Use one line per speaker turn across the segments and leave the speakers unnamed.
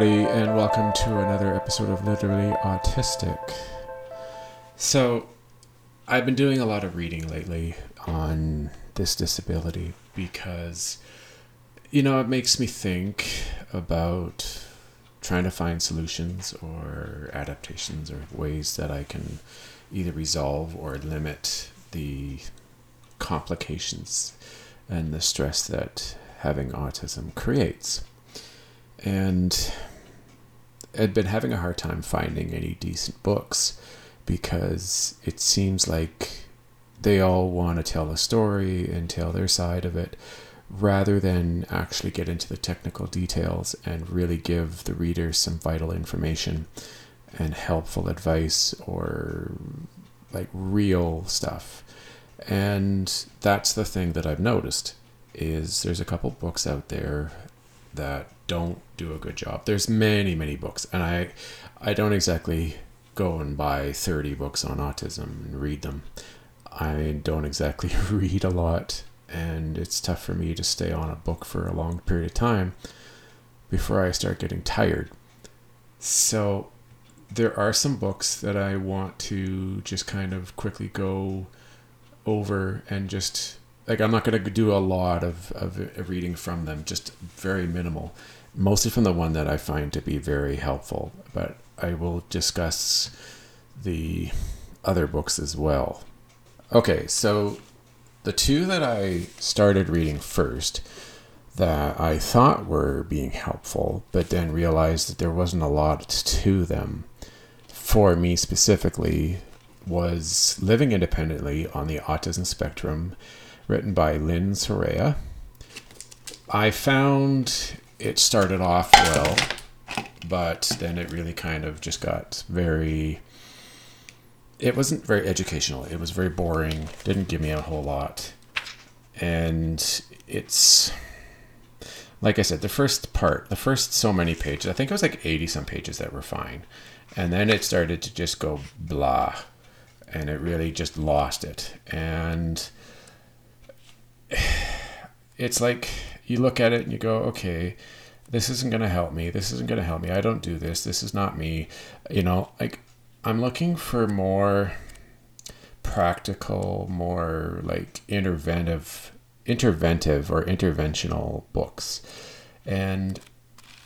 and welcome to another episode of Literally Autistic. So, I've been doing a lot of reading lately on this disability because, you know, it makes me think about trying to find solutions or adaptations or ways that I can either resolve or limit the complications and the stress that having autism creates. And I'd been having a hard time finding any decent books because it seems like they all want to tell a story and tell their side of it rather than actually get into the technical details and really give the reader some vital information and helpful advice or like real stuff. And that's the thing that I've noticed is there's a couple books out there that don't do a good job. There's many, many books, and I, I don't exactly go and buy 30 books on autism and read them. I don't exactly read a lot, and it's tough for me to stay on a book for a long period of time before I start getting tired. So, there are some books that I want to just kind of quickly go over and just like I'm not going to do a lot of, of reading from them, just very minimal, mostly from the one that I find to be very helpful. But I will discuss the other books as well. Okay, so the two that I started reading first that I thought were being helpful, but then realized that there wasn't a lot to them for me specifically was Living Independently on the Autism Spectrum written by Lynne Soraya. I found it started off well, but then it really kind of just got very. It wasn't very educational. It was very boring. Didn't give me a whole lot. And it's. Like I said, the first part, the first so many pages, I think it was like 80 some pages that were fine. And then it started to just go blah. And it really just lost it. And it's like you look at it and you go, okay, this isn't going to help me. This isn't going to help me. I don't do this. This is not me. You know, like I'm looking for more practical, more like interventive, interventive or interventional books. And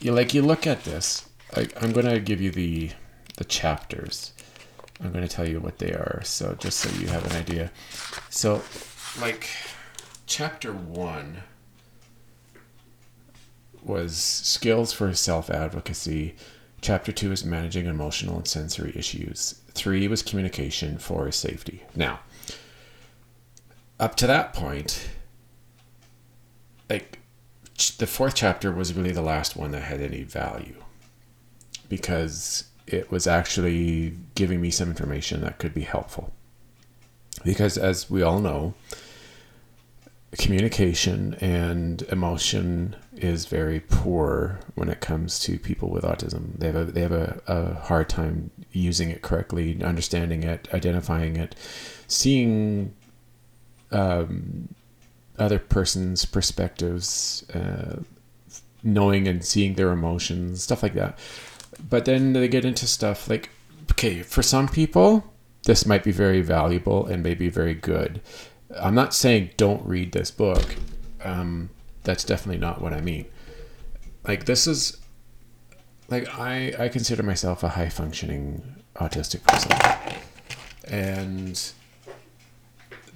you like you look at this. I'm going to give you the the chapters. I'm going to tell you what they are. So just so you have an idea. So like chapter one was skills for self advocacy. Chapter two is managing emotional and sensory issues. Three was communication for safety. Now, up to that point, like the fourth chapter was really the last one that had any value because it was actually giving me some information that could be helpful. Because as we all know, communication and emotion is very poor when it comes to people with autism. They have a they have a, a hard time using it correctly, understanding it, identifying it, seeing um, other person's perspectives, uh, knowing and seeing their emotions, stuff like that. But then they get into stuff like, okay, for some people, this might be very valuable and maybe very good I'm not saying don't read this book. Um, that's definitely not what I mean. Like this is like I I consider myself a high functioning autistic person. And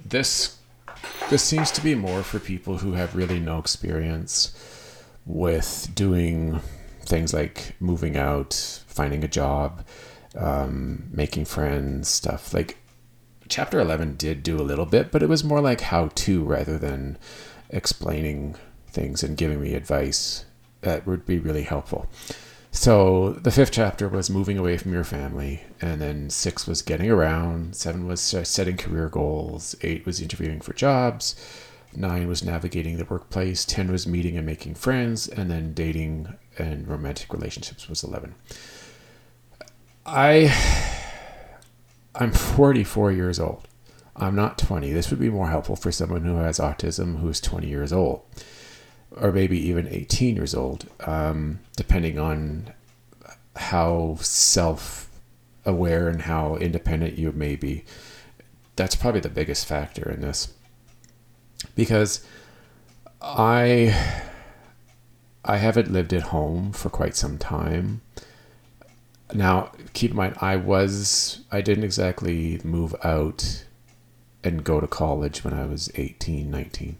this this seems to be more for people who have really no experience with doing things like moving out, finding a job, um, making friends, stuff like chapter 11 did do a little bit, but it was more like how to rather than explaining things and giving me advice that would be really helpful. So the fifth chapter was moving away from your family, and then six was getting around, seven was setting career goals, eight was interviewing for jobs, nine was navigating the workplace, ten was meeting and making friends, and then dating and romantic relationships was 11. I I'm 44 years old. I'm not 20. This would be more helpful for someone who has autism who's 20 years old, or maybe even 18 years old, um, depending on how self aware and how independent you may be. That's probably the biggest factor in this. Because I I haven't lived at home for quite some time. Now, keep in mind, I was, I didn't exactly move out and go to college when I was 18, 19.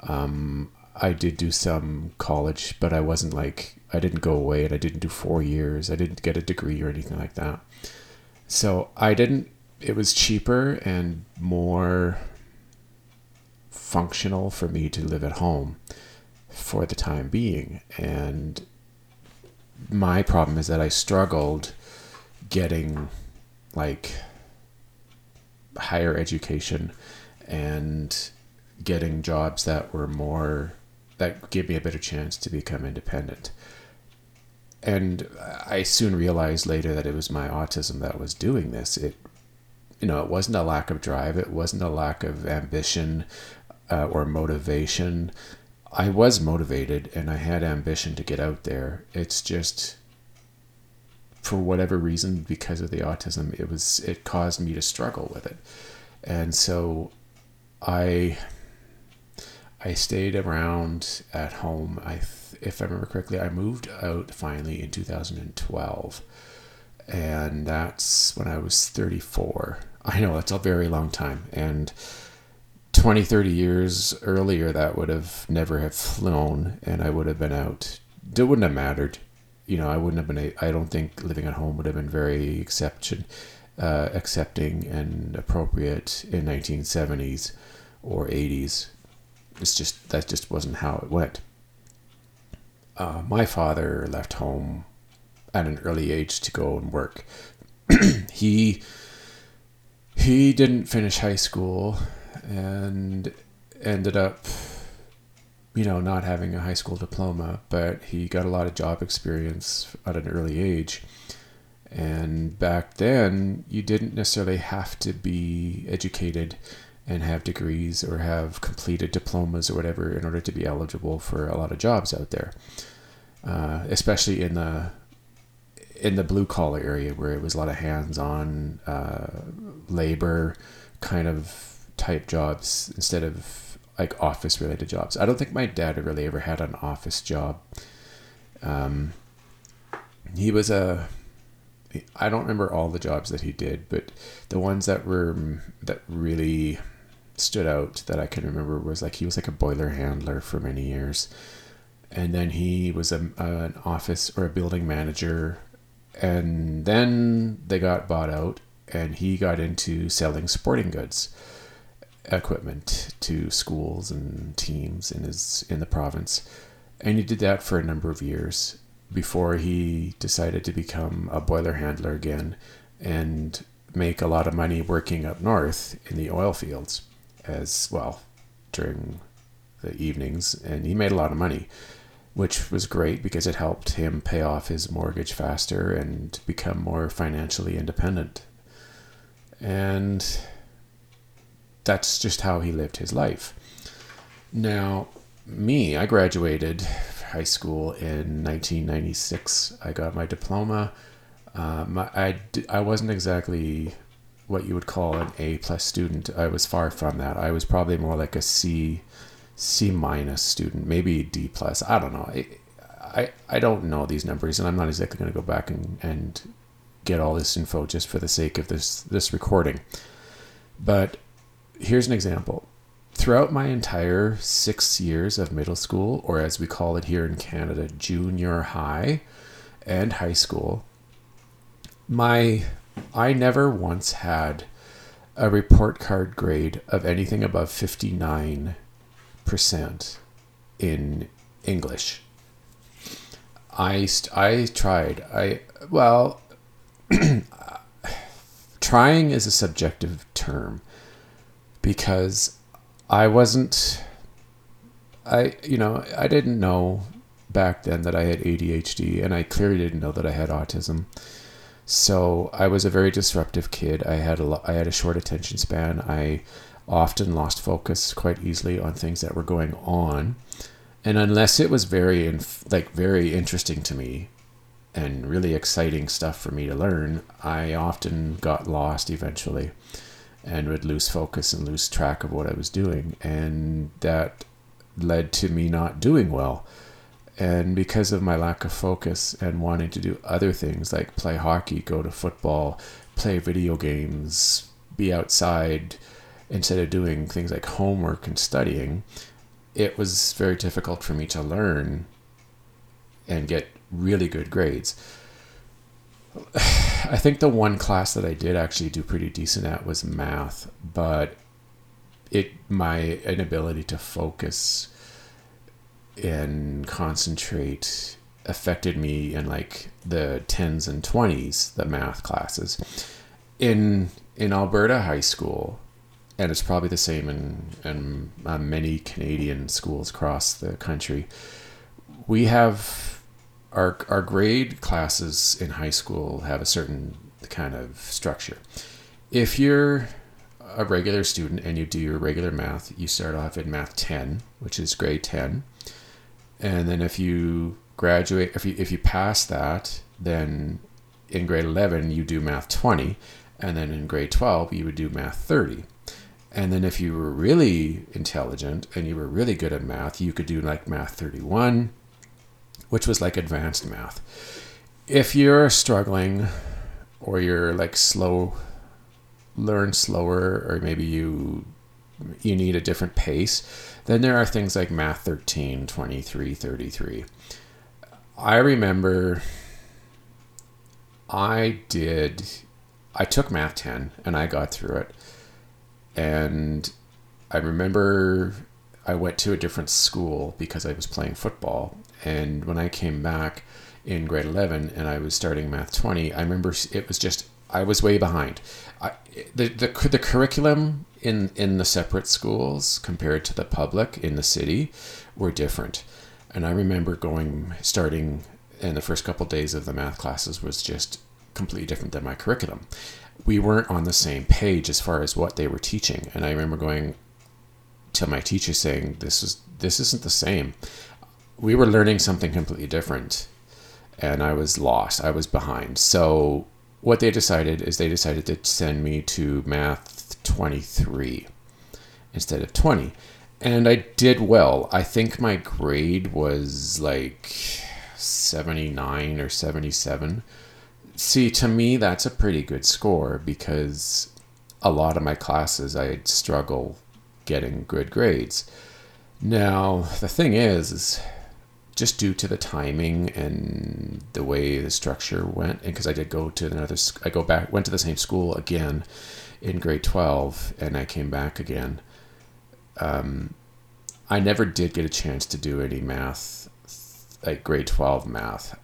Um, I did do some college, but I wasn't like, I didn't go away and I didn't do four years. I didn't get a degree or anything like that. So I didn't, it was cheaper and more functional for me to live at home for the time being. And my problem is that I struggled getting like higher education and getting jobs that were more that gave me a better chance to become independent. And I soon realized later that it was my autism that was doing this. It, you know, it wasn't a lack of drive. It wasn't a lack of ambition uh, or motivation. I was motivated and I had ambition to get out there. It's just for whatever reason because of the autism it was it caused me to struggle with it. And so I I stayed around at home. I if I remember correctly, I moved out finally in 2012. And that's when I was 34. I know that's a very long time and 20, 30 years earlier, that would have never have flown and I would have been out. It wouldn't have mattered. You know, I wouldn't have been, I don't think living at home would have been very exception, uh, accepting and appropriate in 1970s or 80s. It's just, that just wasn't how it went. Uh, my father left home at an early age to go and work. he he didn't finish high school and ended up you know not having a high school diploma but he got a lot of job experience at an early age and back then you didn't necessarily have to be educated and have degrees or have completed diplomas or whatever in order to be eligible for a lot of jobs out there uh, especially in the in the blue collar area where it was a lot of hands-on uh, labor kind of type jobs instead of like office related jobs. I don't think my dad really ever had an office job. Um, he was a I don't remember all the jobs that he did, but the ones that were that really stood out that I can remember was like he was like a boiler handler for many years, and then he was a, an office or a building manager, and then they got bought out, and he got into selling sporting goods equipment to schools and teams in his in the province, and he did that for a number of years before he decided to become a boiler handler again and make a lot of money working up north in the oil fields as well during the evenings and he made a lot of money which was great because it helped him pay off his mortgage faster and become more financially independent and that's just how he lived his life. Now, me, I graduated high school in 1996. I got my diploma. Um, I, I wasn't exactly what you would call an A plus student. I was far from that. I was probably more like a C, C minus student, maybe D plus. I don't know. I, I, I don't know these numbers, and I'm not exactly going to go back and, and get all this info just for the sake of this this recording. But here's an example. Throughout my entire six years of middle school, or as we call it here in Canada, junior high and high school, my I never once had a report card grade of anything above 59% in English. I, I tried. I, well, trying is a subjective term because I wasn't I you know I didn't know back then that I had ADHD and I clearly didn't know that I had autism. So I was a very disruptive kid. I had a I had a short attention span. I often lost focus quite easily on things that were going on. And unless it was very like very interesting to me, and really exciting stuff for me to learn, I often got lost eventually and would lose focus and lose track of what I was doing. And that led to me not doing well. And because of my lack of focus and wanting to do other things like play hockey, go to football, play video games, be outside, instead of doing things like homework and studying, it was very difficult for me to learn and get really good grades. I think the one class that I did actually do pretty decent at was math, but it my inability to focus and concentrate affected me in like the 10s and 20s the math classes. In in Alberta high school and it's probably the same in in uh, many Canadian schools across the country we have our our grade classes in high school have a certain kind of structure. If you're a regular student and you do your regular math you start off in math 10 which is grade 10 and then if you graduate if you if you pass that then in grade 11 you do math 20 and then in grade 12 you would do math 30 and then if you were really intelligent and you were really good at math you could do like math 31 which was like advanced math. If you're struggling or you're like slow learn slower or maybe you you need a different pace then there are things like math 13 23 33 I remember I did, I took math 10 and I got through it. And I remember I went to a different school because I was playing football. And when I came back in grade 11 and I was starting math 20, I remember it was just, I was way behind. I, the, the, the curriculum in, in the separate schools compared to the public in the city were different and I remember going, starting in the first couple of days of the math classes was just completely different than my curriculum. We weren't on the same page as far as what they were teaching. And I remember going to my teacher saying, this is, this isn't the same. We were learning something completely different and I was lost. I was behind. So what they decided is they decided to send me to math 23 instead of 20 and I did well. I think my grade was like 79 or 77. See, to me, that's a pretty good score because a lot of my classes I'd struggle getting good grades. Now, the thing is, is just due to the timing and the way the structure went, and because I did go to another, I go back, went to the same school again in grade 12, and I came back again um, I never did get a chance to do any math, like grade 12 math.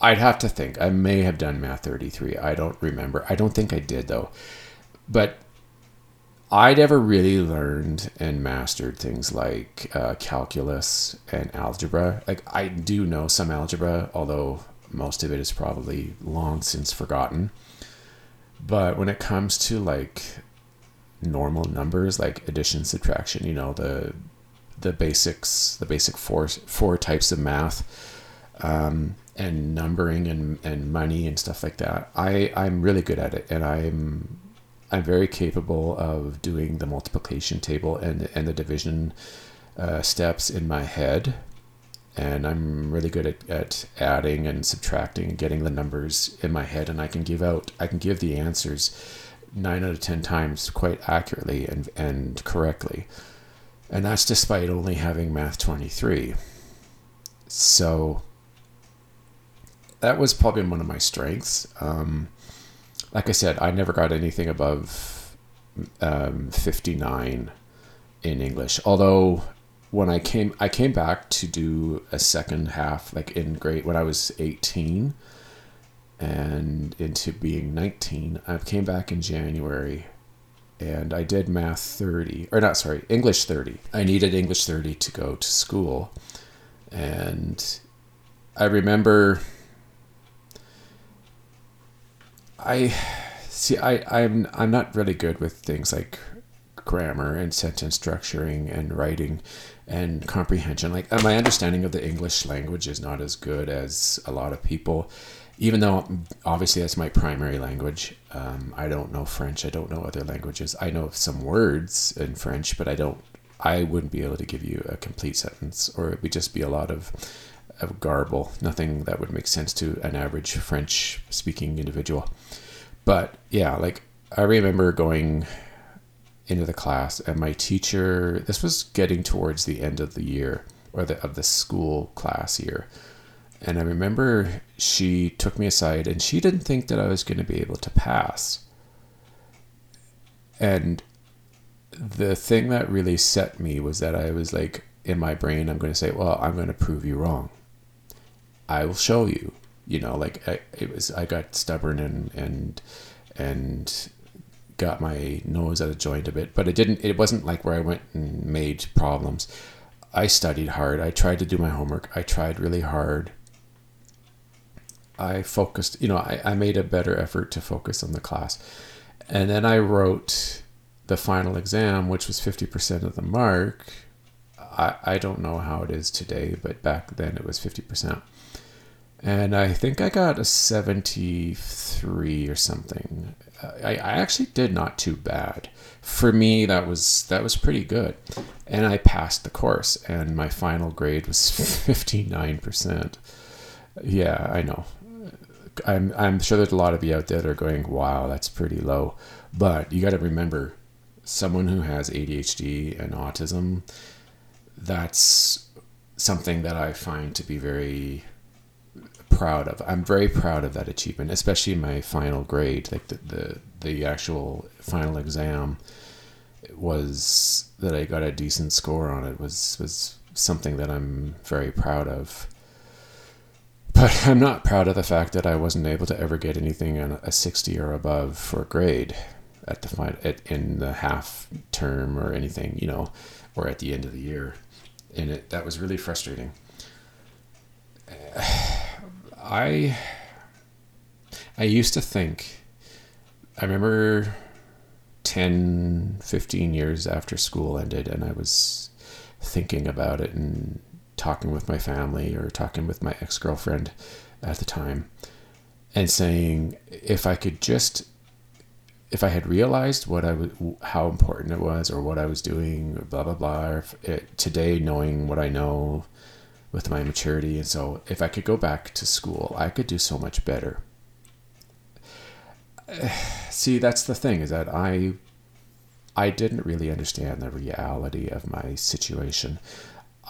I'd have to think. I may have done math 33. I don't remember. I don't think I did, though. But I never really learned and mastered things like uh, calculus and algebra. Like, I do know some algebra, although most of it is probably long since forgotten. But when it comes to like normal numbers like addition subtraction you know the the basics the basic four four types of math um, and numbering and, and money and stuff like that i i'm really good at it. And i'm i'm very capable of doing the multiplication table and and the division uh, steps in my head and i'm really good at, at adding and subtracting and getting the numbers in my head and i can give out i can give the answers nine out of ten times quite accurately and, and correctly. And that's despite only having Math 23. So that was probably one of my strengths. Um, like I said, I never got anything above um, 59 in English. Although when I came, I came back to do a second half, like in grade when I was 18 and into being 19. I came back in January and I did math 30, or not, sorry, English 30. I needed English 30 to go to school. And I remember I see I I'm I'm not really good with things like grammar and sentence structuring and writing and comprehension. Like uh, my understanding of the English language is not as good as a lot of people, even though obviously that's my primary language. Um, I don't know French. I don't know other languages. I know some words in French, but I don't. I wouldn't be able to give you a complete sentence, or it would just be a lot of of garble. Nothing that would make sense to an average French speaking individual. But yeah, like I remember going into the class and my teacher this was getting towards the end of the year or the of the school class year. And i remember she took me aside and she didn't think that i was going to be able to pass. And the thing that really set me was that i was like in my brain i'm going to say well i'm going to prove you wrong. I will show you. You know like I, it was i got stubborn and and and got my nose out of joint a bit, but it didn't. It wasn't like where I went and made problems. I studied hard. I tried to do my homework. I tried really hard. I focused. You know, I, I made a better effort to focus on the class, and then I wrote the final exam, which was fifty percent of the mark. I I don't know how it is today, but back then it was fifty percent and I think I got a 73 or something. I, I actually did not too bad. For me, that was that was pretty good, and I passed the course. And my final grade was 59%. Yeah, I know. I'm I'm sure there's a lot of you out there that are going, "Wow, that's pretty low," but you got to remember, someone who has ADHD and autism, that's something that I find to be very proud of. I'm very proud of that achievement, especially my final grade, like the the, the actual final exam was that I got a decent score on it was was something that I'm very proud of. But I'm not proud of the fact that I wasn't able to ever get anything on a 60 or above for grade at the at, in the half term or anything, you know, or at the end of the year. And it that was really frustrating. Uh, I I used to think I remember 10 15 years after school ended and I was thinking about it and talking with my family or talking with my ex-girlfriend at the time and saying if I could just if I had realized what I was, how important it was, or what I was doing, or blah blah blah, it, today knowing what I know, with my maturity. And so if I could go back to school, I could do so much better. See, that's the thing is that I I didn't really understand the reality of my situation.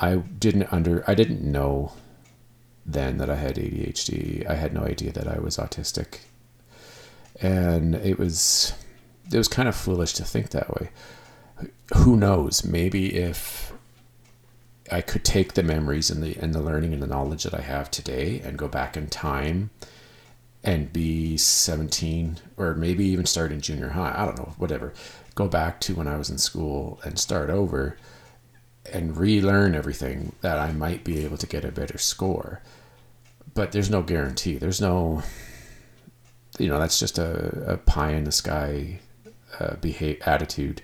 I didn't under I didn't know then that I had ADHD. I had no idea that I was autistic. And it was it was kind of foolish to think that way. Who knows? Maybe if I could take the memories and the and the learning and the knowledge that I have today and go back in time and be 17 or maybe even start in junior high. I don't know, whatever. Go back to when I was in school and start over and relearn everything that I might be able to get a better score. But there's no guarantee. There's no you know, that's just a, a pie in the sky uh, behave attitude.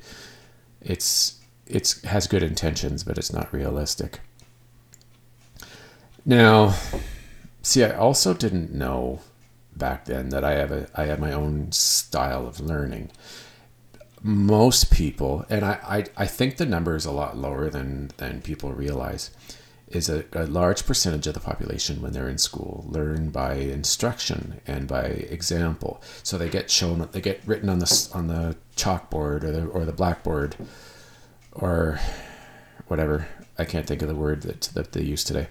It's it has good intentions, but it's not realistic. Now, see, I also didn't know back then that I have a I have my own style of learning. Most people, and I, I, I think the number is a lot lower than than people realize, is a, a large percentage of the population when they're in school learn by instruction and by example. So they get shown, they get written on the on the chalkboard or the or the blackboard or whatever. I can't think of the word that, that they use today.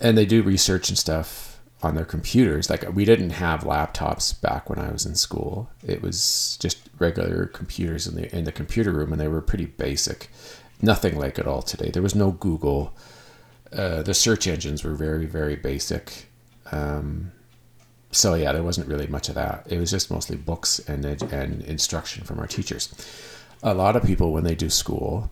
And they do research and stuff on their computers. Like we didn't have laptops back when I was in school. It was just regular computers in the in the computer room, and they were pretty basic. Nothing like it all today. There was no Google. Uh, the search engines were very very basic. Um, so yeah, there wasn't really much of that. It was just mostly books and and instruction from our teachers a lot of people when they do school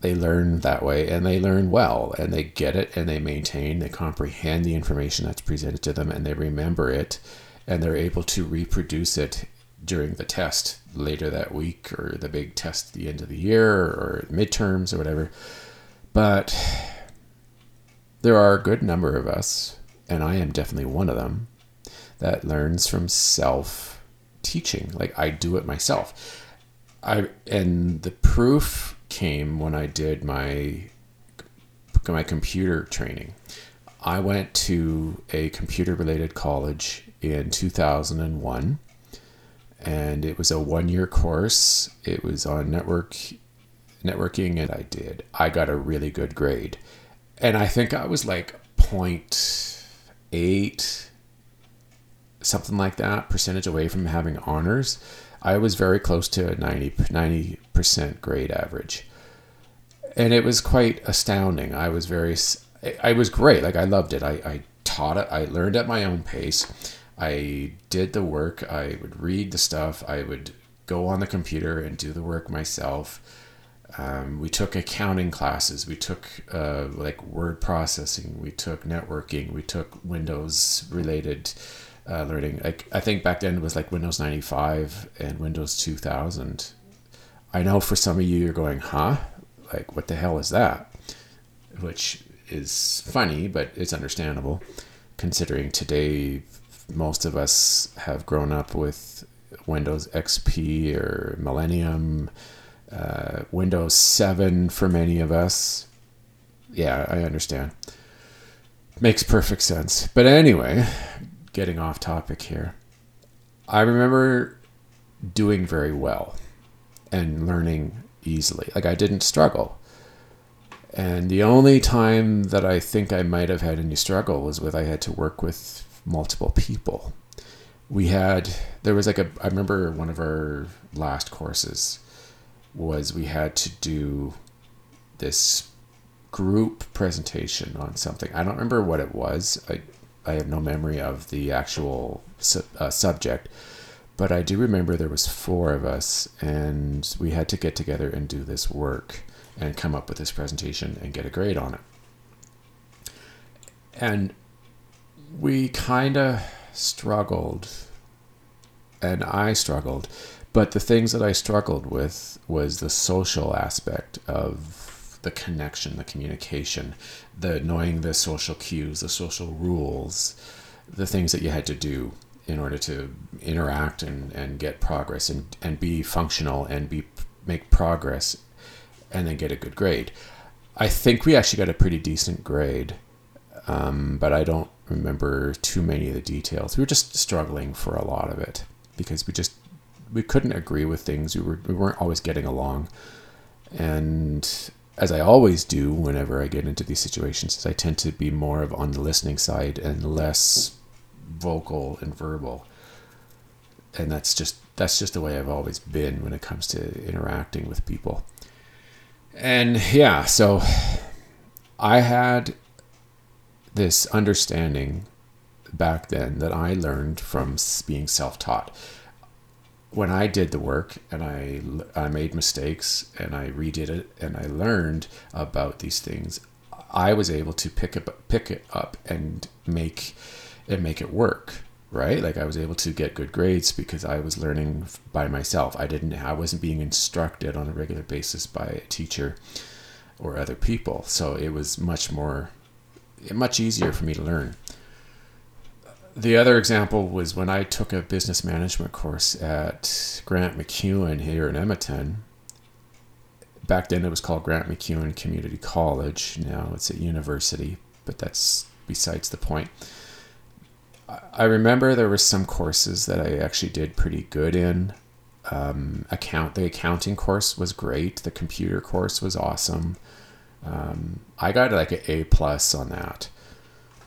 they learn that way and they learn well and they get it and they maintain they comprehend the information that's presented to them and they remember it and they're able to reproduce it during the test later that week or the big test at the end of the year or midterms or whatever. But there are a good number of us, and I am definitely one of them, that learns from self teaching. Like I do it myself. I and the proof came when I did my my computer training. I went to a computer related college in 2001 and it was a one year course. It was on network networking and I did. I got a really good grade. And I think I was like 0.8 something like that percentage away from having honors. I was very close to a 90 90% grade average. And it was quite astounding. I was very I was great. Like I loved it. I, I taught it. I learned at my own pace. I did the work. I would read the stuff. I would go on the computer and do the work myself. Um, we took accounting classes. We took uh, like word processing. We took networking. We took Windows related uh, learning. I, I think back then it was like Windows 95 and Windows 2000. I know for some of you, you're going, huh? Like, what the hell is that? Which is funny, but it's understandable considering today most of us have grown up with Windows XP or Millennium, uh, Windows 7 for many of us. Yeah, I understand. Makes perfect sense. But anyway, getting off topic here. I remember doing very well and learning easily. Like I didn't struggle. And the only time that I think I might have had any struggle was with I had to work with multiple people. We had there was like a I remember one of our last courses was we had to do this group presentation on something. I don't remember what it was. I I have no memory of the actual su- uh, subject, but I do remember there was four of us and we had to get together and do this work and come up with this presentation and get a grade on it. And we kind of struggled, and I struggled. But the things that I struggled with was the social aspect of the connection, the communication, the knowing the social cues, the social rules, the things that you had to do in order to interact and, and get progress and, and be functional and be make progress and then get a good grade. I think we actually got a pretty decent grade, um, but I don't remember too many of the details. We were just struggling for a lot of it because we just we couldn't agree with things. We were we weren't always getting along, and as I always do whenever I get into these situations, is I tend to be more of on the listening side and less vocal and verbal. And that's just that's just the way I've always been when it comes to interacting with people. And yeah, so I had this understanding back then that I learned from being self taught. When I did the work and I, I made mistakes and I redid it and I learned about these things, I was able to pick up pick it up and make and make it work right? Like i was able to get good grades because i was learning by myself. I didn't i wasn't being instructed on a regular basis by a teacher or other people. So it was much more much easier for me to learn. The other example was when I took a business management course at Grant MacEwan here in Edmonton. Back then it was called Grant MacEwan Community College. Now it's a university, but that's besides the point. I remember there were some courses that I actually did pretty good in. Um, account the accounting course was great. The computer course was awesome. Um, I got like an A plus on that.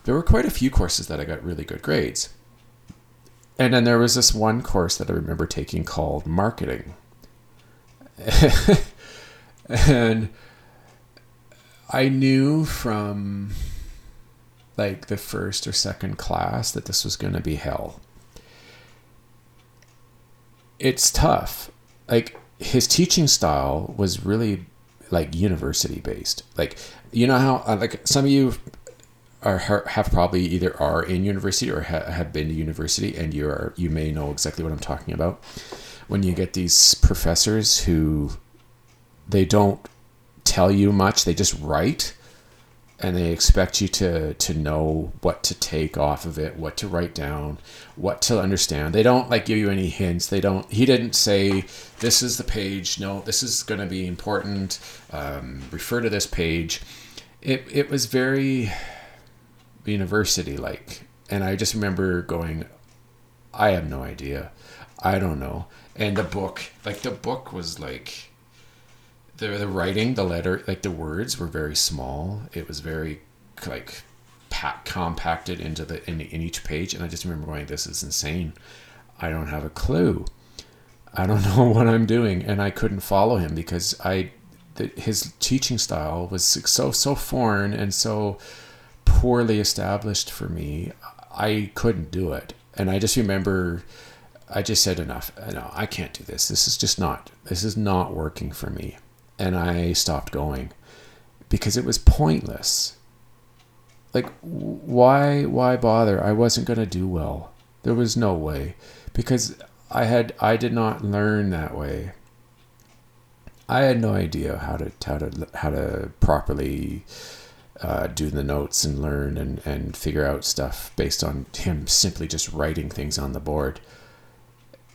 There were quite a few courses that I got really good grades. And then there was this one course that I remember taking called marketing. and I knew from like the first or second class that this was going to be hell. It's tough. Like his teaching style was really like university based. Like you know how uh, like some of you are have probably either are in university or ha- have been to university, and you are you may know exactly what I'm talking about. When you get these professors who they don't tell you much, they just write and they expect you to to know what to take off of it, what to write down, what to understand. They don't like give you any hints. They don't. He didn't say this is the page. No, this is going to be important. Um, refer to this page. It it was very university like, and I just remember going, I have no idea. I don't know. And the book, like the book was like the the writing, the letter, like the words were very small. It was very like pack, compacted into the in, in each page, and I just remember going, "This is insane. I don't have a clue. I don't know what I'm doing," and I couldn't follow him because I the, his teaching style was so so foreign and so poorly established for me. I couldn't do it, and I just remember. I just said enough. No, I can't do this. This is just not. This is not working for me and I stopped going because it was pointless. Like why why bother? I wasn't going to do well. There was no way because I had I did not learn that way. I had no idea how to how to how to properly uh, do the notes and learn and, and figure out stuff based on him simply just writing things on the board.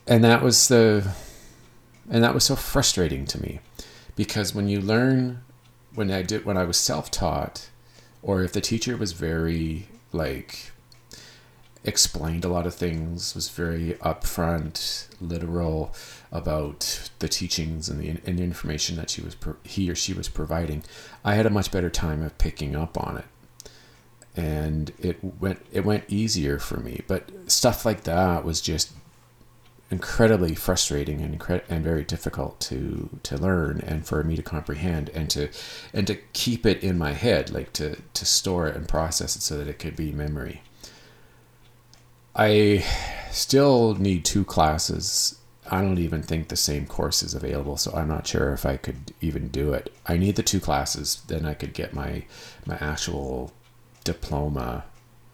And that was the and that was so frustrating to me because when you learn when I did when I was self-taught or if the teacher was very like explained a lot of things was very upfront literal about the teachings and the, and the information that she was he or she was providing. I had a much better time of picking up on it. And it went it went easier for me. But stuff like that was just incredibly frustrating and incre- and very difficult to to learn and for me to comprehend and to and to keep it in my head like to to store it and process it so that it could be memory i still need two classes i don't even think the same course is available so i'm not sure if i could even do it i need the two classes then i could get my my actual diploma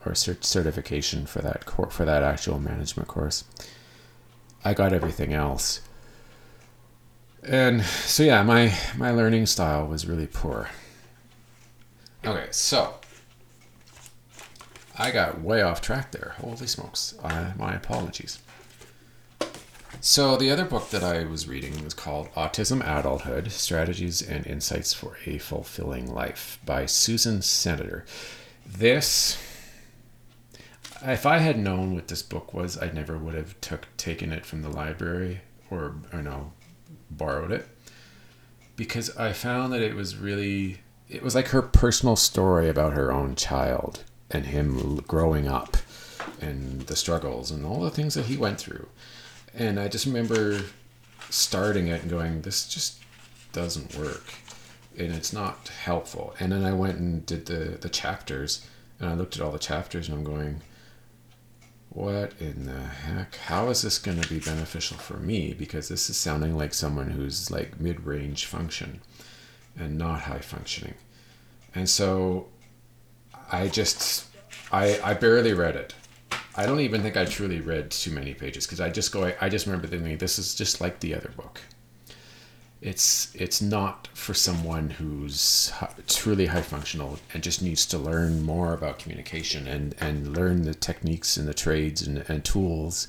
or cert- certification for that cor- for that actual management course I got everything else. And so yeah, my my learning style was really poor. Okay, so I got way off track there. Holy smokes. My apologies. So, the other book that I was reading was called Autism Adulthood Strategies and Insights for a Fulfilling Life by Susan Senator. This if I had known what this book was, I never would have took taken it from the library or or no, borrowed it because I found that it was really it was like her personal story about her own child and him growing up and the struggles and all the things that he went through. And I just remember starting it and going, this just doesn't work and it's not helpful. And then I went and did the the chapters and I looked at all the chapters and I'm going, what in the heck? How is this going to be beneficial for me? Because this is sounding like someone who's like mid range function and not high functioning. And so I just, I, I barely read it. I don't even think I truly read too many pages because I just go, I, I just remember thinking, this is just like the other book it's it's not for someone who's truly high functional and just needs to learn more about communication and and learn the techniques and the trades and, and tools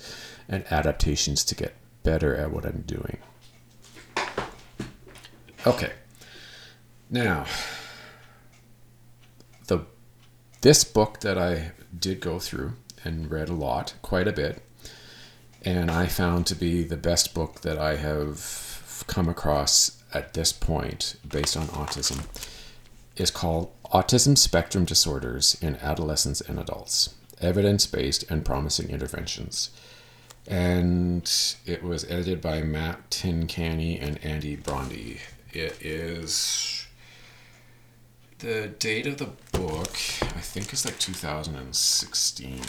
and adaptations to get better at what I'm doing. Okay. Now, this book that I did go through and read a lot, quite a bit, and I found to be the best book that I have come across at this point based on autism is called Autism Spectrum Disorders in Adolescents and Adults Evidence Based and Promising Interventions. And it was edited by Matt Tincani and Andy Bondy. It is. The date of the book, I think, is like 2016.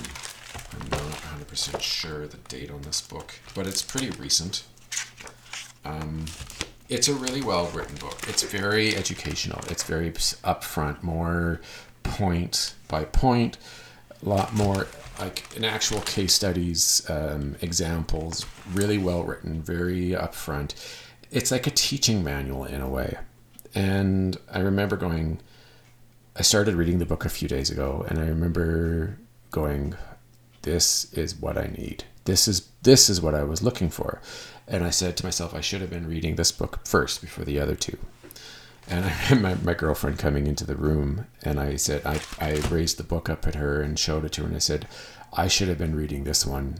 I'm not 100% sure the date on this book, but it's pretty recent. Um, it's a really well written book. It's very educational. It's very upfront, more point by point, a lot more like in actual case studies, um, examples, really well written, very upfront. It's like a teaching manual in a way. And I remember going, I started reading the book a few days ago, and I remember going, "This is what I need. This is this is what I was looking for." And I said to myself, I should have been reading this book first before the other two. And I my, my girlfriend coming into the room, and I said, I, I raised the book up at her and showed it to her, and I said, I should have been reading this one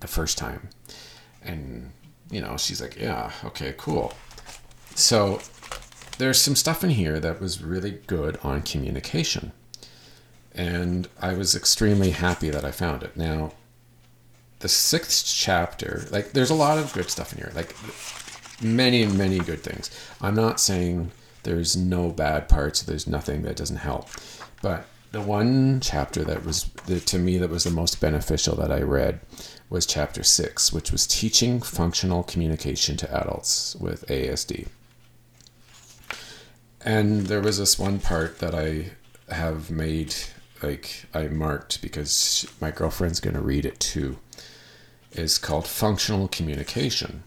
the first time. And, you know, she's like, yeah, okay, cool. So there's some stuff in here that was really good on communication. And I was extremely happy that I found it. Now, the sixth chapter, like, there's a lot of good stuff in here. Like, many, many good things. I'm not saying there's no bad parts, there's nothing that doesn't help. But the one chapter that was, the, to me, that was the most beneficial that I read was chapter six, which was teaching functional communication to adults with ASD. And there was this one part that I have made, like, I marked because my girlfriend's going to read it too. Is called functional communication.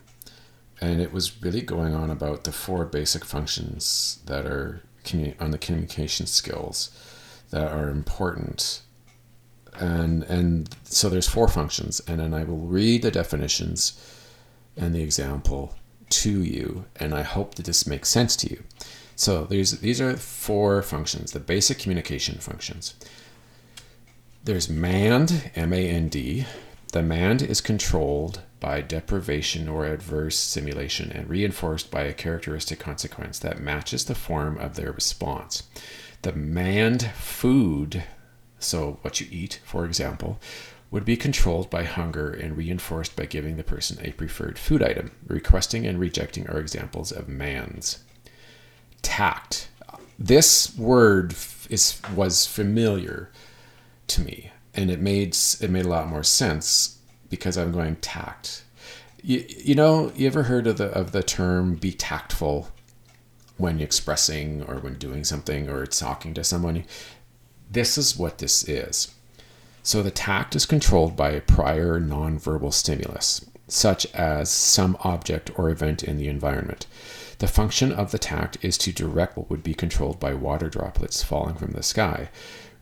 And it was really going on about the four basic functions that are on the communication skills that are important and and so there's four functions and then i will read the definitions and the example to you and i hope that this makes sense to you so there's these are four functions the basic communication functions there's mand m-a-n-d the mand is controlled by deprivation or adverse simulation and reinforced by a characteristic consequence that matches the form of their response the mand food, so what you eat, for example, would be controlled by hunger and reinforced by giving the person a preferred food item. Requesting and rejecting are examples of mands. Tact. This word is was familiar to me, and it made it made a lot more sense because I'm going tact. You, you know, you ever heard of the of the term be tactful? when expressing or when doing something or talking to someone. This is what this is. So the tact is controlled by a prior nonverbal stimulus, such as some object or event in the environment. The function of the tact is to direct what would be controlled by water droplets falling from the sky.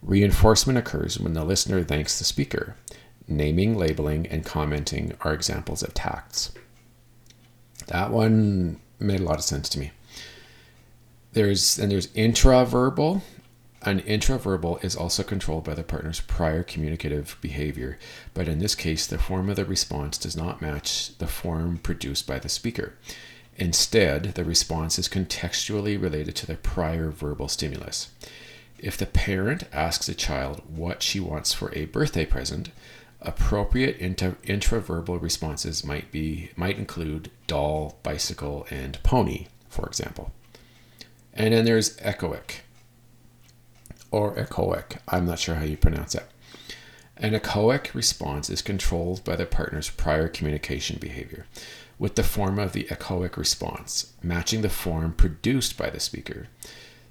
Reinforcement occurs when the listener thanks the speaker. Naming, labeling, and commenting are examples of tacts. That one made a lot of sense to me. There's and there's intraverbal. An intraverbal is also controlled by the partner's prior communicative behavior, but in this case, the form of the response does not match the form produced by the speaker. Instead, the response is contextually related to the prior verbal stimulus. If the parent asks a child what she wants for a birthday present, appropriate intra- intraverbal responses might be might include doll, bicycle, and pony, for example. And then there's echoic or echoic. I'm not sure how you pronounce it. An echoic response is controlled by the partner's prior communication behavior, with the form of the echoic response matching the form produced by the speaker.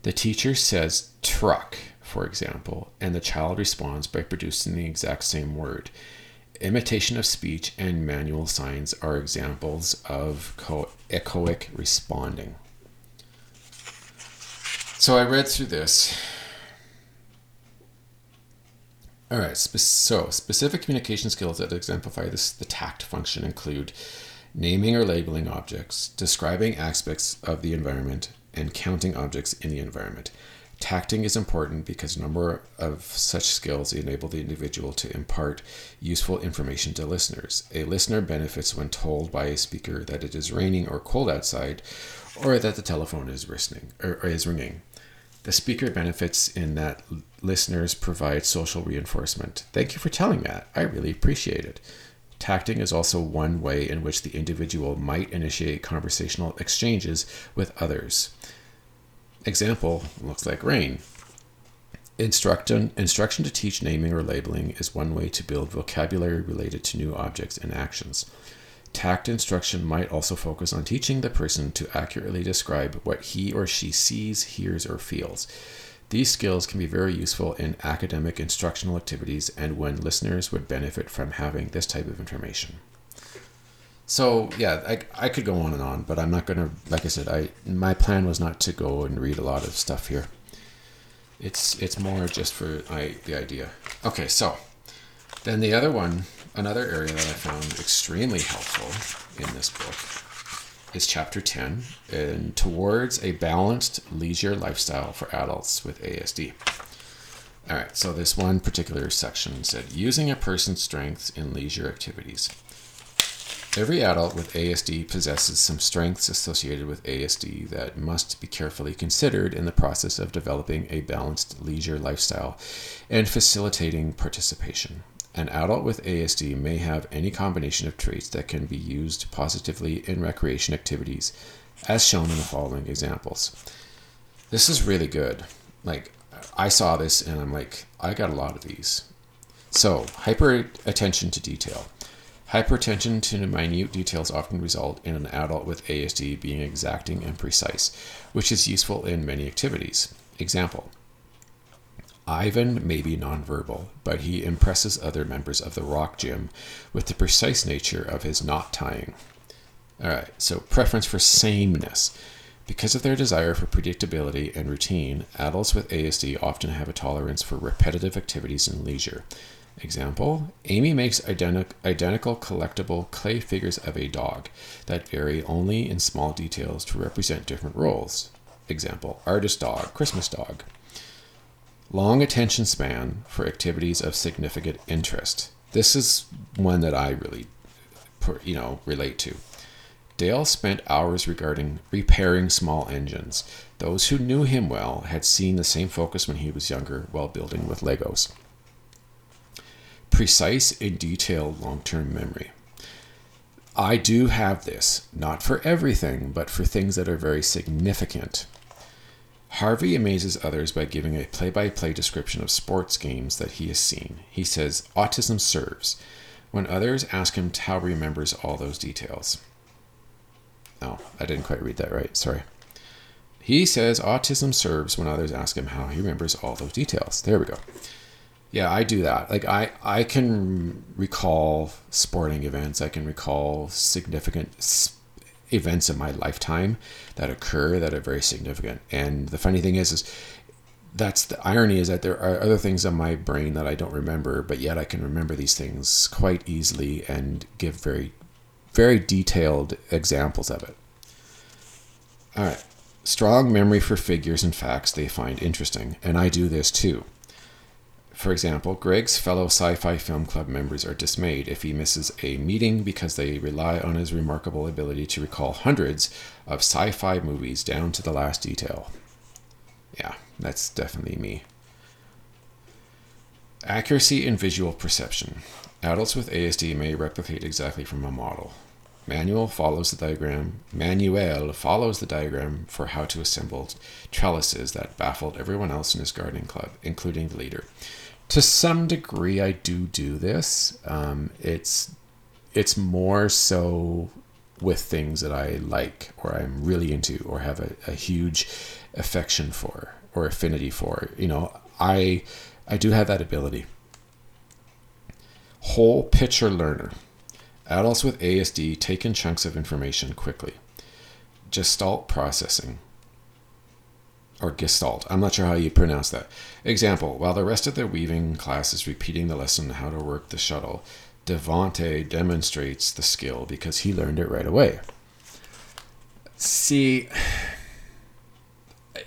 The teacher says truck, for example, and the child responds by producing the exact same word. Imitation of speech and manual signs are examples of echoic responding. So I read through this. All right, so specific communication skills that exemplify this, the tact function include naming or labeling objects, describing aspects of the environment, and counting objects in the environment. Tacting is important because a number of such skills enable the individual to impart useful information to listeners. A listener benefits when told by a speaker that it is raining or cold outside, or that the telephone is or is ringing. The speaker benefits in that listeners provide social reinforcement. Thank you for telling that. I really appreciate it. Tacting is also one way in which the individual might initiate conversational exchanges with others. Example looks like rain. Instruction, instruction to teach naming or labeling is one way to build vocabulary related to new objects and actions. Tact instruction might also focus on teaching the person to accurately describe what he or she sees, hears, or feels. These skills can be very useful in academic instructional activities and when listeners would benefit from having this type of information. So yeah, I, I could go on and on, but I'm not gonna. Like I said, I my plan was not to go and read a lot of stuff here. It's it's more just for I, the idea. Okay, so then the other one, another area that I found extremely helpful in this book is chapter 10 and towards a balanced leisure lifestyle for adults with ASD. All right, so this one particular section said using a person's strengths in leisure activities. Every adult with ASD possesses some strengths associated with ASD that must be carefully considered in the process of developing a balanced leisure lifestyle and facilitating participation. An adult with ASD may have any combination of traits that can be used positively in recreation activities, as shown in the following examples. This is really good. Like, I saw this and I'm like, I got a lot of these. So, hyper attention to detail. Hyperattention to minute details often result in an adult with ASD being exacting and precise, which is useful in many activities. Example Ivan may be nonverbal, but he impresses other members of the rock gym with the precise nature of his knot tying. All right, so preference for sameness. Because of their desire for predictability and routine, adults with ASD often have a tolerance for repetitive activities and leisure. Example Amy makes identi- identical collectible clay figures of a dog that vary only in small details to represent different roles. Example Artist dog, Christmas dog. Long attention span for activities of significant interest. This is one that I really, you know, relate to. Dale spent hours regarding repairing small engines. Those who knew him well had seen the same focus when he was younger while building with Legos precise and detailed long term memory. I do have this, not for everything, but for things that are very significant. Harvey amazes others by giving a play by play description of sports games that he has seen. He says, Autism serves, when others ask him how he remembers all those details. Oh, I didn't quite read that right, sorry. He says autism serves when others ask him how he remembers all those details. There we go. Yeah, I do that. Like I, I can recall sporting events. I can recall significant events in my lifetime that occur that are very significant. And the funny thing is, is that's the irony is that there are other things in my brain that I don't remember, but yet I can remember these things quite easily and give very, very detailed examples of it. All right. Strong memory for figures and facts they find interesting, and I do this too. For example, Greg's fellow Sci Fi Film Club members are dismayed if he misses a meeting because they rely on his remarkable ability to recall hundreds of sci fi movies down to the last detail. Yeah, that's definitely me. Accuracy in visual perception. Adults with ASD may replicate exactly from a model. Manuel follows the diagram. Manuel follows the diagram for how to assemble trellises that baffled everyone else in his gardening club, including the leader to some degree, I do do this. Um, it's it's more so with things that I like or I'm really into or have a, a huge affection for or affinity for. You know, I I do have that ability. Whole picture learner. Adults with ASD take in chunks of information quickly. Gestalt processing or Gestalt. I'm not sure how you pronounce that. Example While the rest of the weaving class is repeating the lesson how to work the shuttle, Devante demonstrates the skill because he learned it right away. See,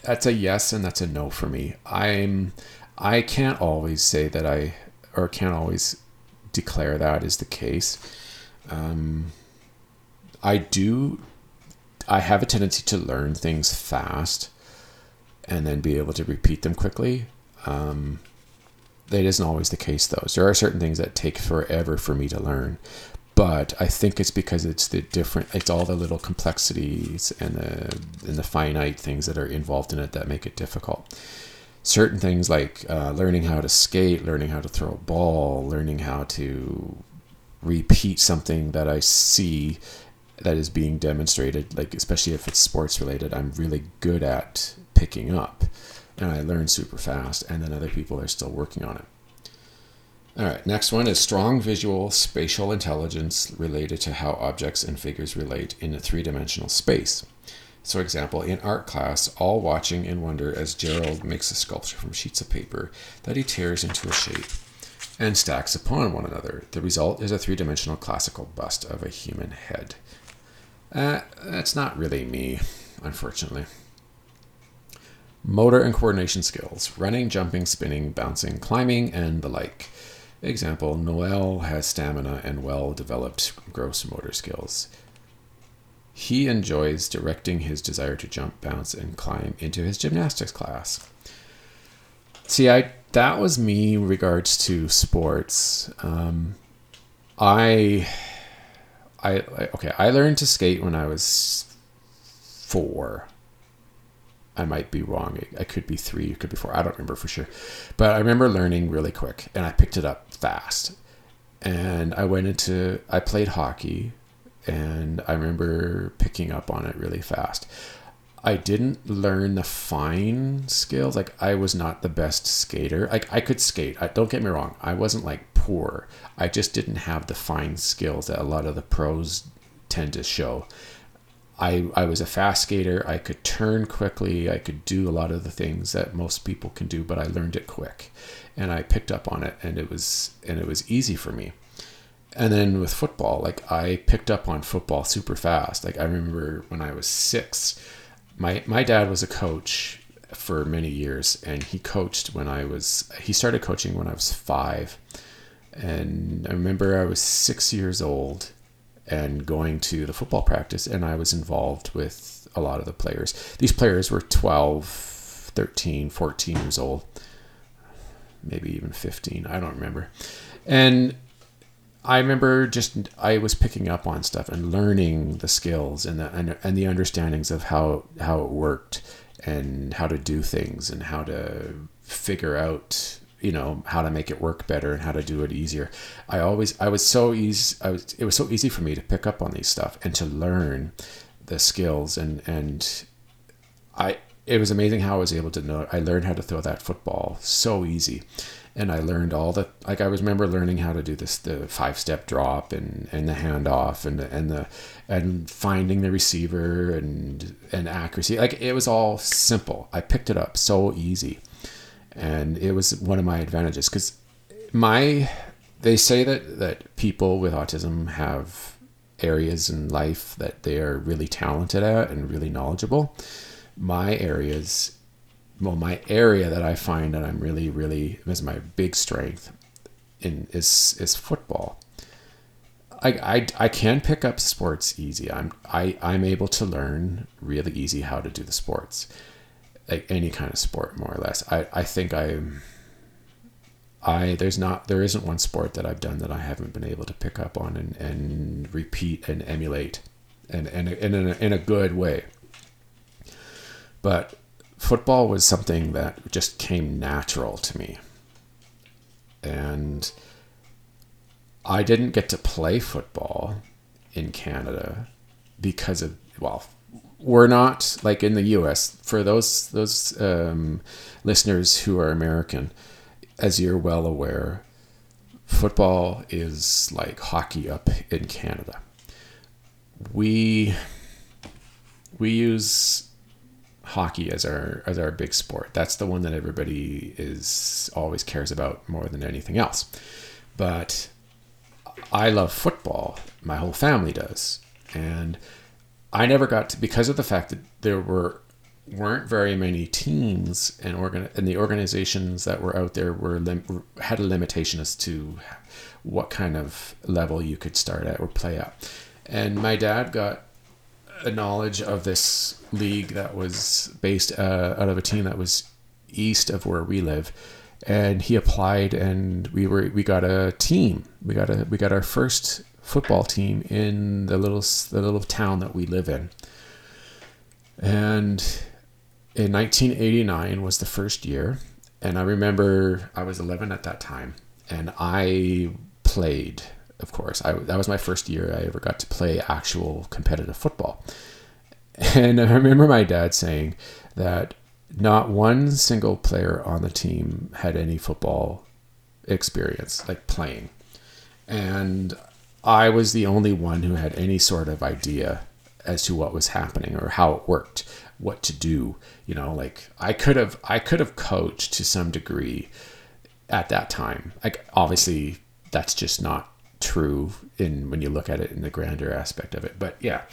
that's a yes and that's a no for me. I'm I can't always say that I or can't always declare that is the case. Um, I do I have a tendency to learn things fast and then be able to repeat them quickly. Um, that isn't always the case, though. So there are certain things that take forever for me to learn, but I think it's because it's the different, it's all the little complexities and the and the finite things that are involved in it that make it difficult. Certain things like uh, learning how to skate, learning how to throw a ball, learning how to repeat something that I see that is being demonstrated, like especially if it's sports related, I'm really good at picking up. And I learn super fast, and then other people are still working on it. All right, next one is strong visual spatial intelligence related to how objects and figures relate in a three dimensional space. So, example, in art class, all watching in wonder as Gerald makes a sculpture from sheets of paper that he tears into a shape and stacks upon one another. The result is a three dimensional classical bust of a human head. Uh, that's not really me, unfortunately. Motor and coordination skills running, jumping, spinning, bouncing, climbing, and the like. Example Noel has stamina and well developed gross motor skills. He enjoys directing his desire to jump, bounce, and climb into his gymnastics class. See, I that was me in regards to sports. Um, I, I, okay, I learned to skate when I was four. I might be wrong. I could be three, it could be four. I don't remember for sure. But I remember learning really quick and I picked it up fast. And I went into, I played hockey and I remember picking up on it really fast. I didn't learn the fine skills. Like I was not the best skater. Like I could skate. I, don't get me wrong. I wasn't like poor. I just didn't have the fine skills that a lot of the pros tend to show. I, I was a fast skater. I could turn quickly. I could do a lot of the things that most people can do, but I learned it quick and I picked up on it and it was and it was easy for me. And then with football, like I picked up on football super fast. Like I remember when I was 6, my my dad was a coach for many years and he coached when I was he started coaching when I was 5. And I remember I was 6 years old and going to the football practice and I was involved with a lot of the players. These players were 12, 13, 14 years old, maybe even 15, I don't remember. And I remember just I was picking up on stuff and learning the skills and the and, and the understandings of how how it worked and how to do things and how to figure out you know how to make it work better and how to do it easier. I always i was so easy i was it was so easy for me to pick up on these stuff and to learn the skills and and i it was amazing how i was able to know i learned how to throw that football so easy. And i learned all the like i remember learning how to do this the five step drop and and the handoff and and the and finding the receiver and and accuracy. Like it was all simple. I picked it up so easy and it was one of my advantages because my they say that that people with autism have areas in life that they are really talented at and really knowledgeable. My areas well my area that i find that i'm really really is my big strength in is is football. I, I, I can pick up sports easy. I'm I, I'm able to learn really easy how to do the sports like any kind of sport more or less. I i think i i there's not there isn't one sport that i've done that i haven't been able to pick up on and and repeat and emulate and and, and in, a, in a good way. But football was something that just came natural to me. And i didn't get to play football in canada because of well we're not like in the U.S. For those those um, listeners who are American, as you're well aware, football is like hockey up in Canada. We we use hockey as our as our big sport. That's the one that everybody is always cares about more than anything else. But I love football. My whole family does, and I never got to because of the fact that there were weren't very many teams and organ and the organizations that were out there were lim- had a limitation as to what kind of level you could start at or play at. And my dad got a knowledge of this league that was based uh, out of a team that was east of where we live and he applied and we were we got a team we got a we got our first football team in the little the little town that we live in. And in 1989 was the first year, and I remember I was 11 at that time, and I played. Of course, I, that was my first year I ever got to play actual competitive football. And I remember my dad saying that not one single player on the team had any football experience, like playing. And I was the only one who had any sort of idea as to what was happening or how it worked, what to do. You know, like I could have I could have coached to some degree at that time. Like obviously that's just not true in when you look at it in the grander aspect of it. But yeah,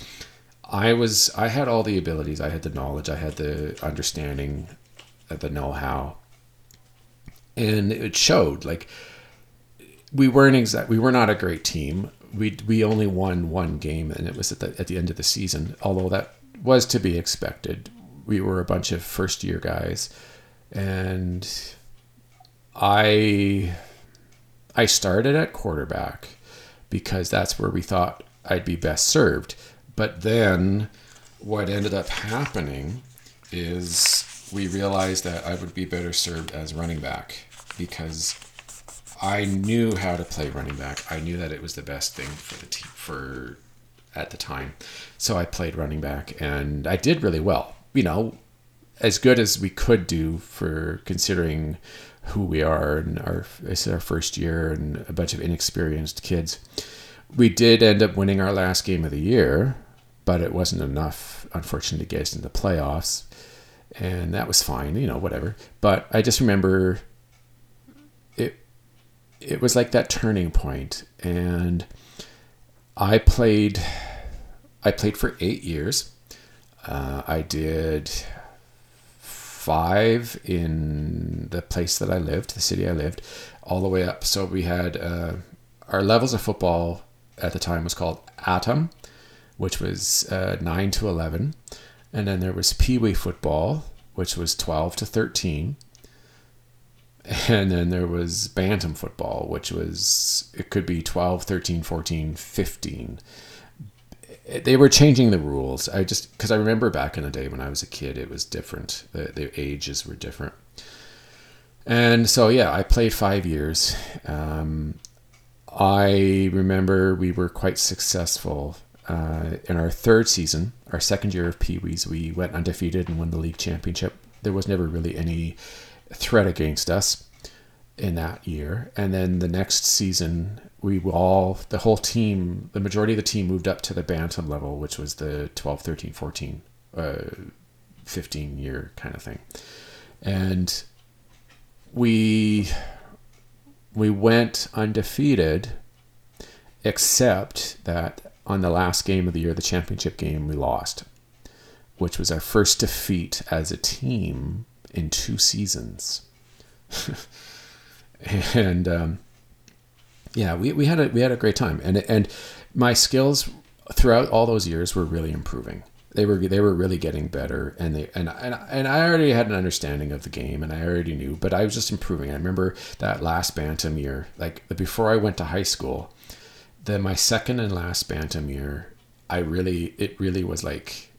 I was I had all the abilities, I had the knowledge, I had the understanding, uh, the know-how, and it showed. Like we weren't exact, we were not a great team. We we only won one game, and it was at the at the end of the season. Although that was to be expected. We were a bunch of first year guys, and I I started at quarterback because that's where we thought I'd be best served but then what ended up happening is we realized that I would be better served as running back because I knew how to play running back. I knew that it was the best thing for the team for at the time. So I played running back and I did really well. You know, as good as we could do for considering who we are and our it's our first year and a bunch of inexperienced kids. We did end up winning our last game of the year, but it wasn't enough, unfortunately, to get us into the playoffs. And that was fine, you know, whatever. But I just remember it was like that turning point and I played I played for eight years. Uh, I did five in the place that I lived, the city I lived, all the way up. So we had uh, our levels of football at the time was called Atom, which was uh, 9 to 11. And then there was Pee Wee football, which was 12 to 13. And then there was Bantam football, which was, it could be 12, 13, 14, 15. They were changing the rules. I just, because I remember back in the day when I was a kid, it was different. The, the ages were different. And so, yeah, I played five years. Um, I remember we were quite successful uh, in our third season, our second year of Pee Wees, we went undefeated and won the league championship. There was never really any threat against us in that year. And then the next season, we all, the whole team, the majority of the team moved up to the Bantam level, which was the 12, 13, 14, uh, 15 year kind of thing. And we we went undefeated except that on the last game of the year, the championship game, we lost, which was our first defeat as a team in two seasons. and um, yeah, we, we had a we had a great time, and and my skills throughout all those years were really improving. They were they were really getting better, and they and and and I already had an understanding of the game, and I already knew, but I was just improving. I remember that last bantam year, like before I went to high school then my second and last bantam year, I really it really was like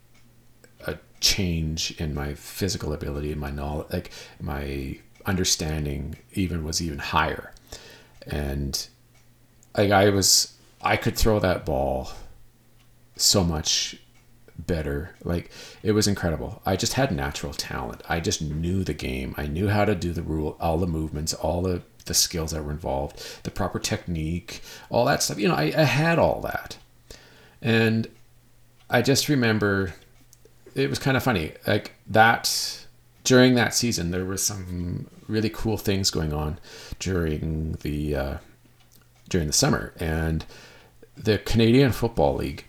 change in my physical ability and my knowledge, like my understanding even was even higher, and like I was I could throw that ball so much better. Like it was incredible. I just had natural talent. I just knew the game. I knew how to do the rule, all the movements, all the the skills that were involved, the proper technique, all that stuff. You know, I, I had all that. And I just remember it was kind of funny. Like that during that season, there was some really cool things going on during the uh, during the summer, and the Canadian Football League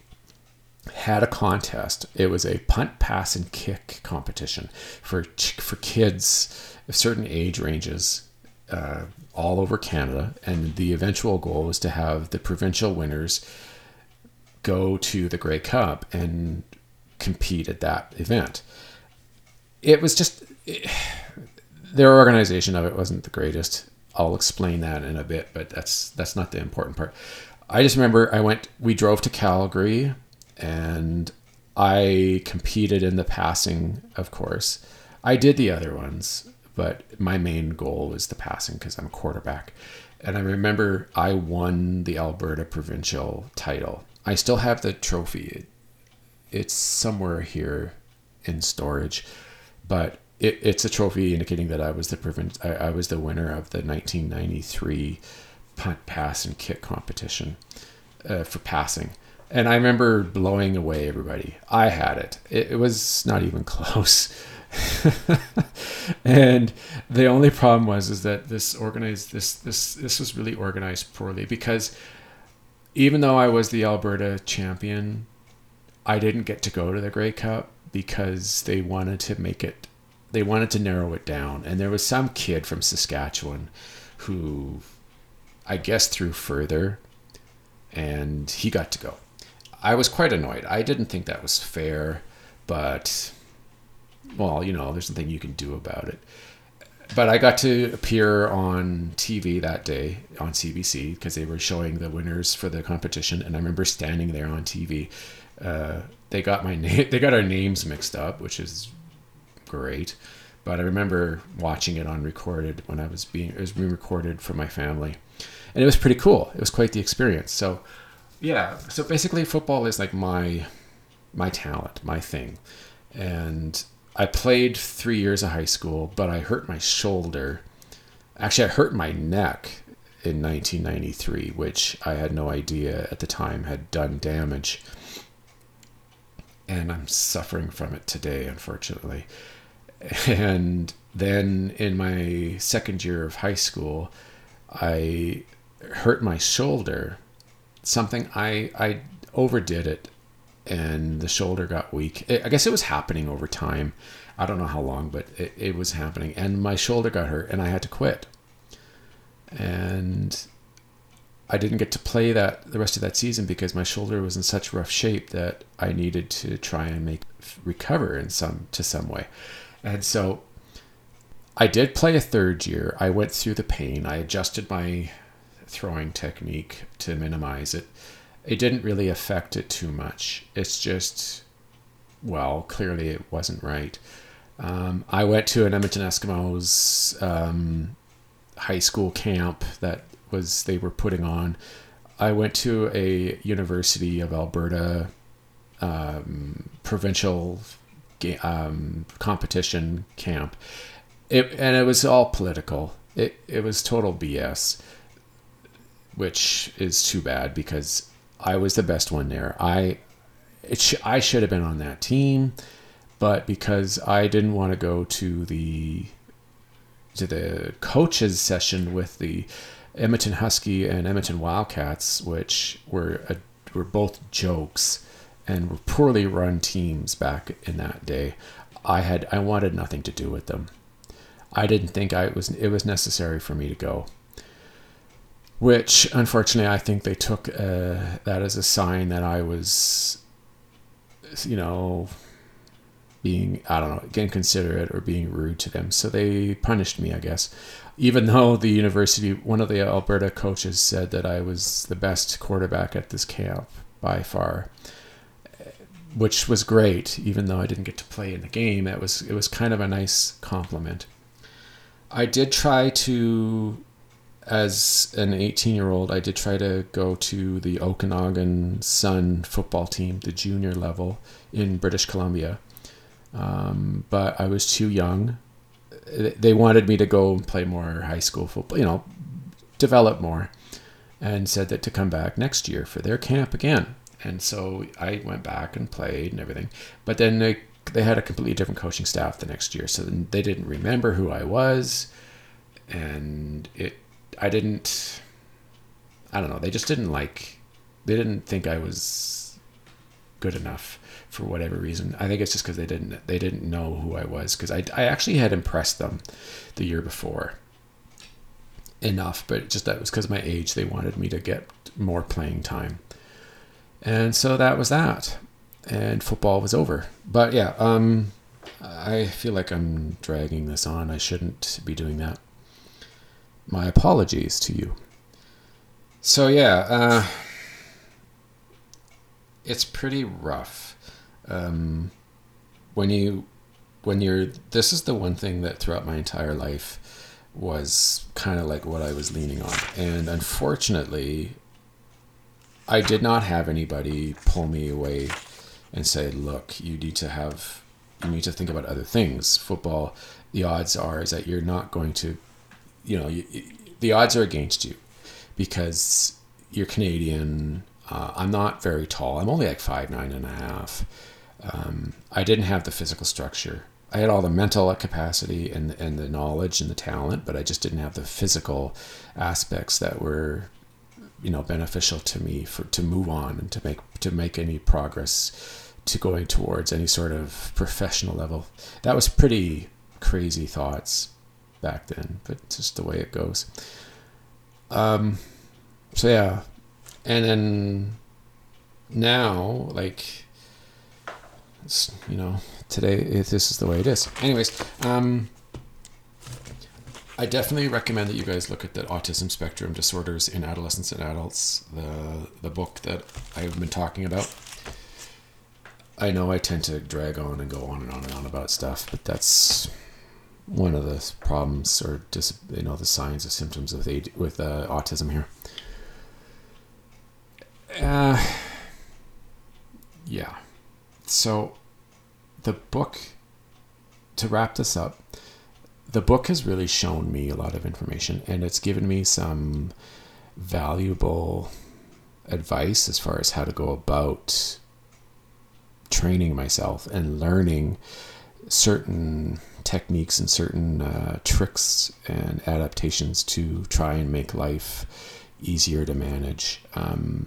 had a contest. It was a punt, pass, and kick competition for for kids of certain age ranges uh, all over Canada, and the eventual goal was to have the provincial winners go to the Grey Cup and compete at that event. It was just it, their organization of it wasn't the greatest. I'll explain that in a bit, but that's that's not the important part. I just remember I went. We drove to Calgary, and I competed in the passing, of course. I did the other ones, but my main goal is the passing because I'm a quarterback. And I remember I won the Alberta provincial title. I still have the trophy. It's somewhere here in storage, but it, it's a trophy indicating that I was the prevent, I, I was the winner of the 1993 punt, pass, and kick competition uh, for passing. And I remember blowing away everybody. I had it. It, it was not even close. and the only problem was is that this organized this this this was really organized poorly because even though I was the Alberta champion, I didn't get to go to the Grey Cup because they wanted to make it they wanted to narrow it down and there was some kid from Saskatchewan who I guess threw further and he got to go. I was quite annoyed. I didn't think that was fair, but well, you know, there's nothing you can do about it. But I got to appear on TV that day on CBC because they were showing the winners for the competition, and I remember standing there on TV. Uh, they got my name, they got our names mixed up, which is great. But I remember watching it on recorded when I was being it was being recorded for my family, and it was pretty cool. It was quite the experience. So, yeah. So basically, football is like my my talent, my thing, and I played three years of high school, but I hurt my shoulder. Actually, I hurt my neck in 1993, which I had no idea at the time had done damage. And I'm suffering from it today, unfortunately. And then in my second year of high school, I hurt my shoulder. Something I, I overdid it and the shoulder got weak. I guess it was happening over time. I don't know how long, but it, it was happening. And my shoulder got hurt and I had to quit. And I didn't get to play that the rest of that season because my shoulder was in such rough shape that I needed to try and make recover in some to some way. And so I did play a third year. I went through the pain. I adjusted my throwing technique to minimize it it didn't really affect it too much. It's just, well, clearly it wasn't right. Um, I went to an Edmonton Eskimos um, high school camp that was they were putting on. I went to a University of Alberta um, provincial um, competition camp, it, and it was all political. It it was total BS, which is too bad because I was the best one there. I it sh- I should have been on that team, but because I didn't want to go to the to the coaches session with the Edmonton Husky and Edmonton Wildcats, which were a, were both jokes and were poorly run teams back in that day. I had I wanted nothing to do with them. I didn't think I was it was necessary for me to go which unfortunately I think they took uh, that as a sign that I was, you know, being I don't know, inconsiderate or being rude to them. So they punished me, I guess. Even though the university, one of the Alberta coaches said that I was the best quarterback at this camp by far, which was great. Even though I didn't get to play in the game, it was it was kind of a nice compliment. I did try to as an 18 year old, I did try to go to the Okanagan Sun football team, the junior level in British Columbia. Um, but I was too young. They wanted me to go and play more high school football, you know, develop more, and said that to come back next year for their camp again. And so I went back and played and everything. But then they, they had a completely different coaching staff the next year. So they didn't remember who I was. And it I didn't. I don't know. They just didn't like. They didn't think I was good enough for whatever reason. I think it's just because they didn't they didn't know who I was because I I actually had impressed them the year before enough, but just that was because my age. They wanted me to get more playing time, and so that was that. And football was over. But yeah, um, I feel like I'm dragging this on. I shouldn't be doing that my apologies to you. So yeah, uh, it's pretty rough. Um, when you when you're this is the one thing that throughout my entire life was kind of like what I was leaning on. And unfortunately, I did not have anybody pull me away and say, "Look, you need to have you need to think about other things. Football, the odds are is that you're not going to, you know, you, the odds are against you because you're Canadian. Uh, I'm not very tall. I'm only like five nine and a half. Um, I didn't have the physical structure. I had all the mental capacity and and the knowledge and the talent, but I just didn't have the physical aspects that were, you know, beneficial to me for to move on and to make to make any progress to going towards any sort of professional level. That was pretty crazy thoughts back then, but just the way it goes. Um, so yeah, and then now, like, you know, today this is the way it is. Anyways, um, I definitely recommend that you guys look at the autism spectrum disorders in adolescents and adults, the the book that I've been talking about. I know I tend to drag on and go on and on and on about stuff, but that's one of the problems or just you know the signs and symptoms with AD, with uh, autism here. Uh, yeah. So the book to wrap this up, the book has really shown me a lot of information and it's given me some valuable advice as far as how to go about training myself and learning certain techniques and certain uh, tricks and adaptations to try and make life easier to manage. Um,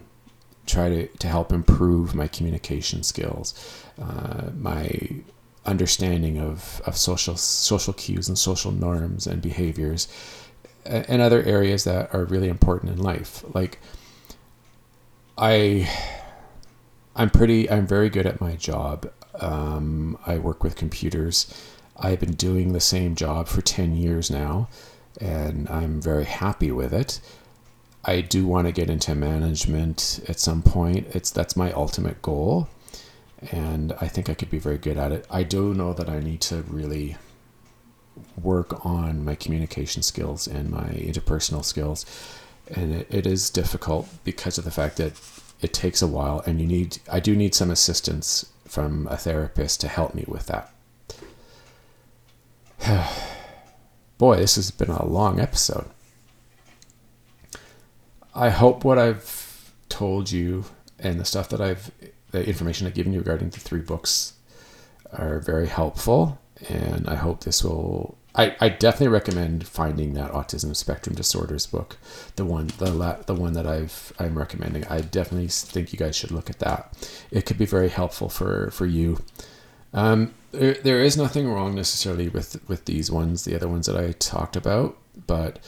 try to, to help improve my communication skills, uh, my understanding of, of social social cues and social norms and behaviors, and other areas that are really important in life. Like I I'm pretty, I'm very good at my job. Um, I work with computers. I've been doing the same job for 10 years now, and I'm very happy with it. I do want to get into management at some point. It's that's my ultimate goal, and I think I could be very good at it. I do know that I need to really work on my communication skills and my interpersonal skills, and it, it is difficult because of the fact that it takes a while and you need I do need some assistance from a therapist to help me with that. Boy, this has been a long episode. I hope what I've told you and the stuff that I've the information I've given you regarding the three books are very helpful and I hope this will I, I definitely recommend finding that autism spectrum disorders book, the one the la, the one that I've I'm recommending. I definitely think you guys should look at that. It could be very helpful for for you. Um, there, there is nothing wrong necessarily with with these ones, the other ones that I talked about, but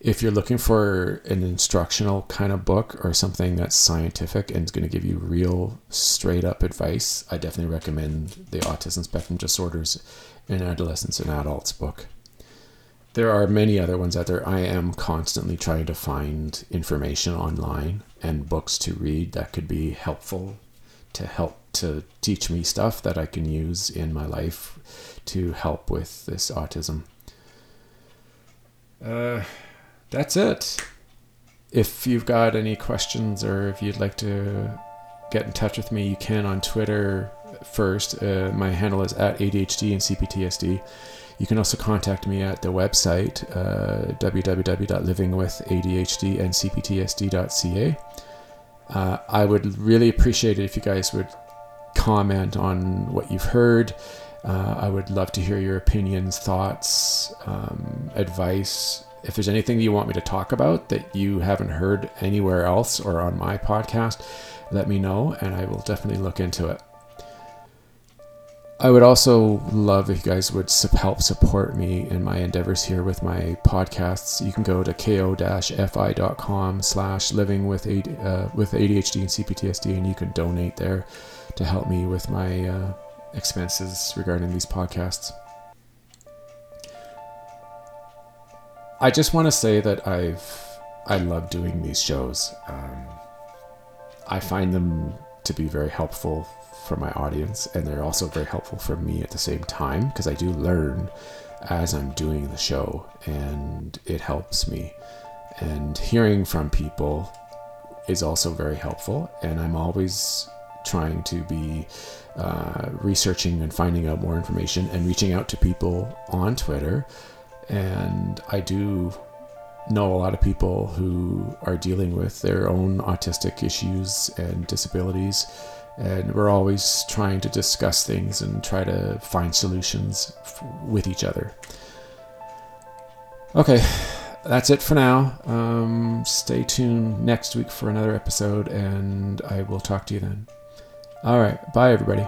if you're looking for an instructional kind of book or something that's scientific and is going to give you real straight up advice, I definitely recommend the Autism Spectrum Disorders in Adolescents and Adults book. There are many other ones out there. I am constantly trying to find information online and books to read that could be helpful to help to teach me stuff that I can use in my life to help with this autism. Uh, that's it. If you've got any questions or if you'd like to get in touch with me, you can on Twitter first. Uh, my handle is at ADHD and CPTSD. You can also contact me at the website uh, www.livingwithadhdandcptsd.ca. Uh, I would really appreciate it if you guys would comment on what you've heard. Uh, I would love to hear your opinions, thoughts, um, advice, if there's anything you want me to talk about that you haven't heard anywhere else or on my podcast, let me know and I will definitely look into it. I would also love if you guys would help support me in my endeavors here with my podcasts. You can go to ko-fi.com slash living with, uh, ADHD and CPTSD and you can donate there to help me with my uh, expenses regarding these podcasts. I just want to say that I've I love doing these shows. Um, I find them to be very helpful for my audience, and they're also very helpful for me at the same time because I do learn as I'm doing the show, and it helps me. And hearing from people is also very helpful, and I'm always trying to be uh, researching and finding out more information and reaching out to people on Twitter. And I do know a lot of people who are dealing with their own autistic issues and disabilities. And we're always trying to discuss things and try to find solutions f- with each other. Okay, that's it for now. Um, stay tuned next week for another episode, and I will talk to you then. All right, bye, everybody.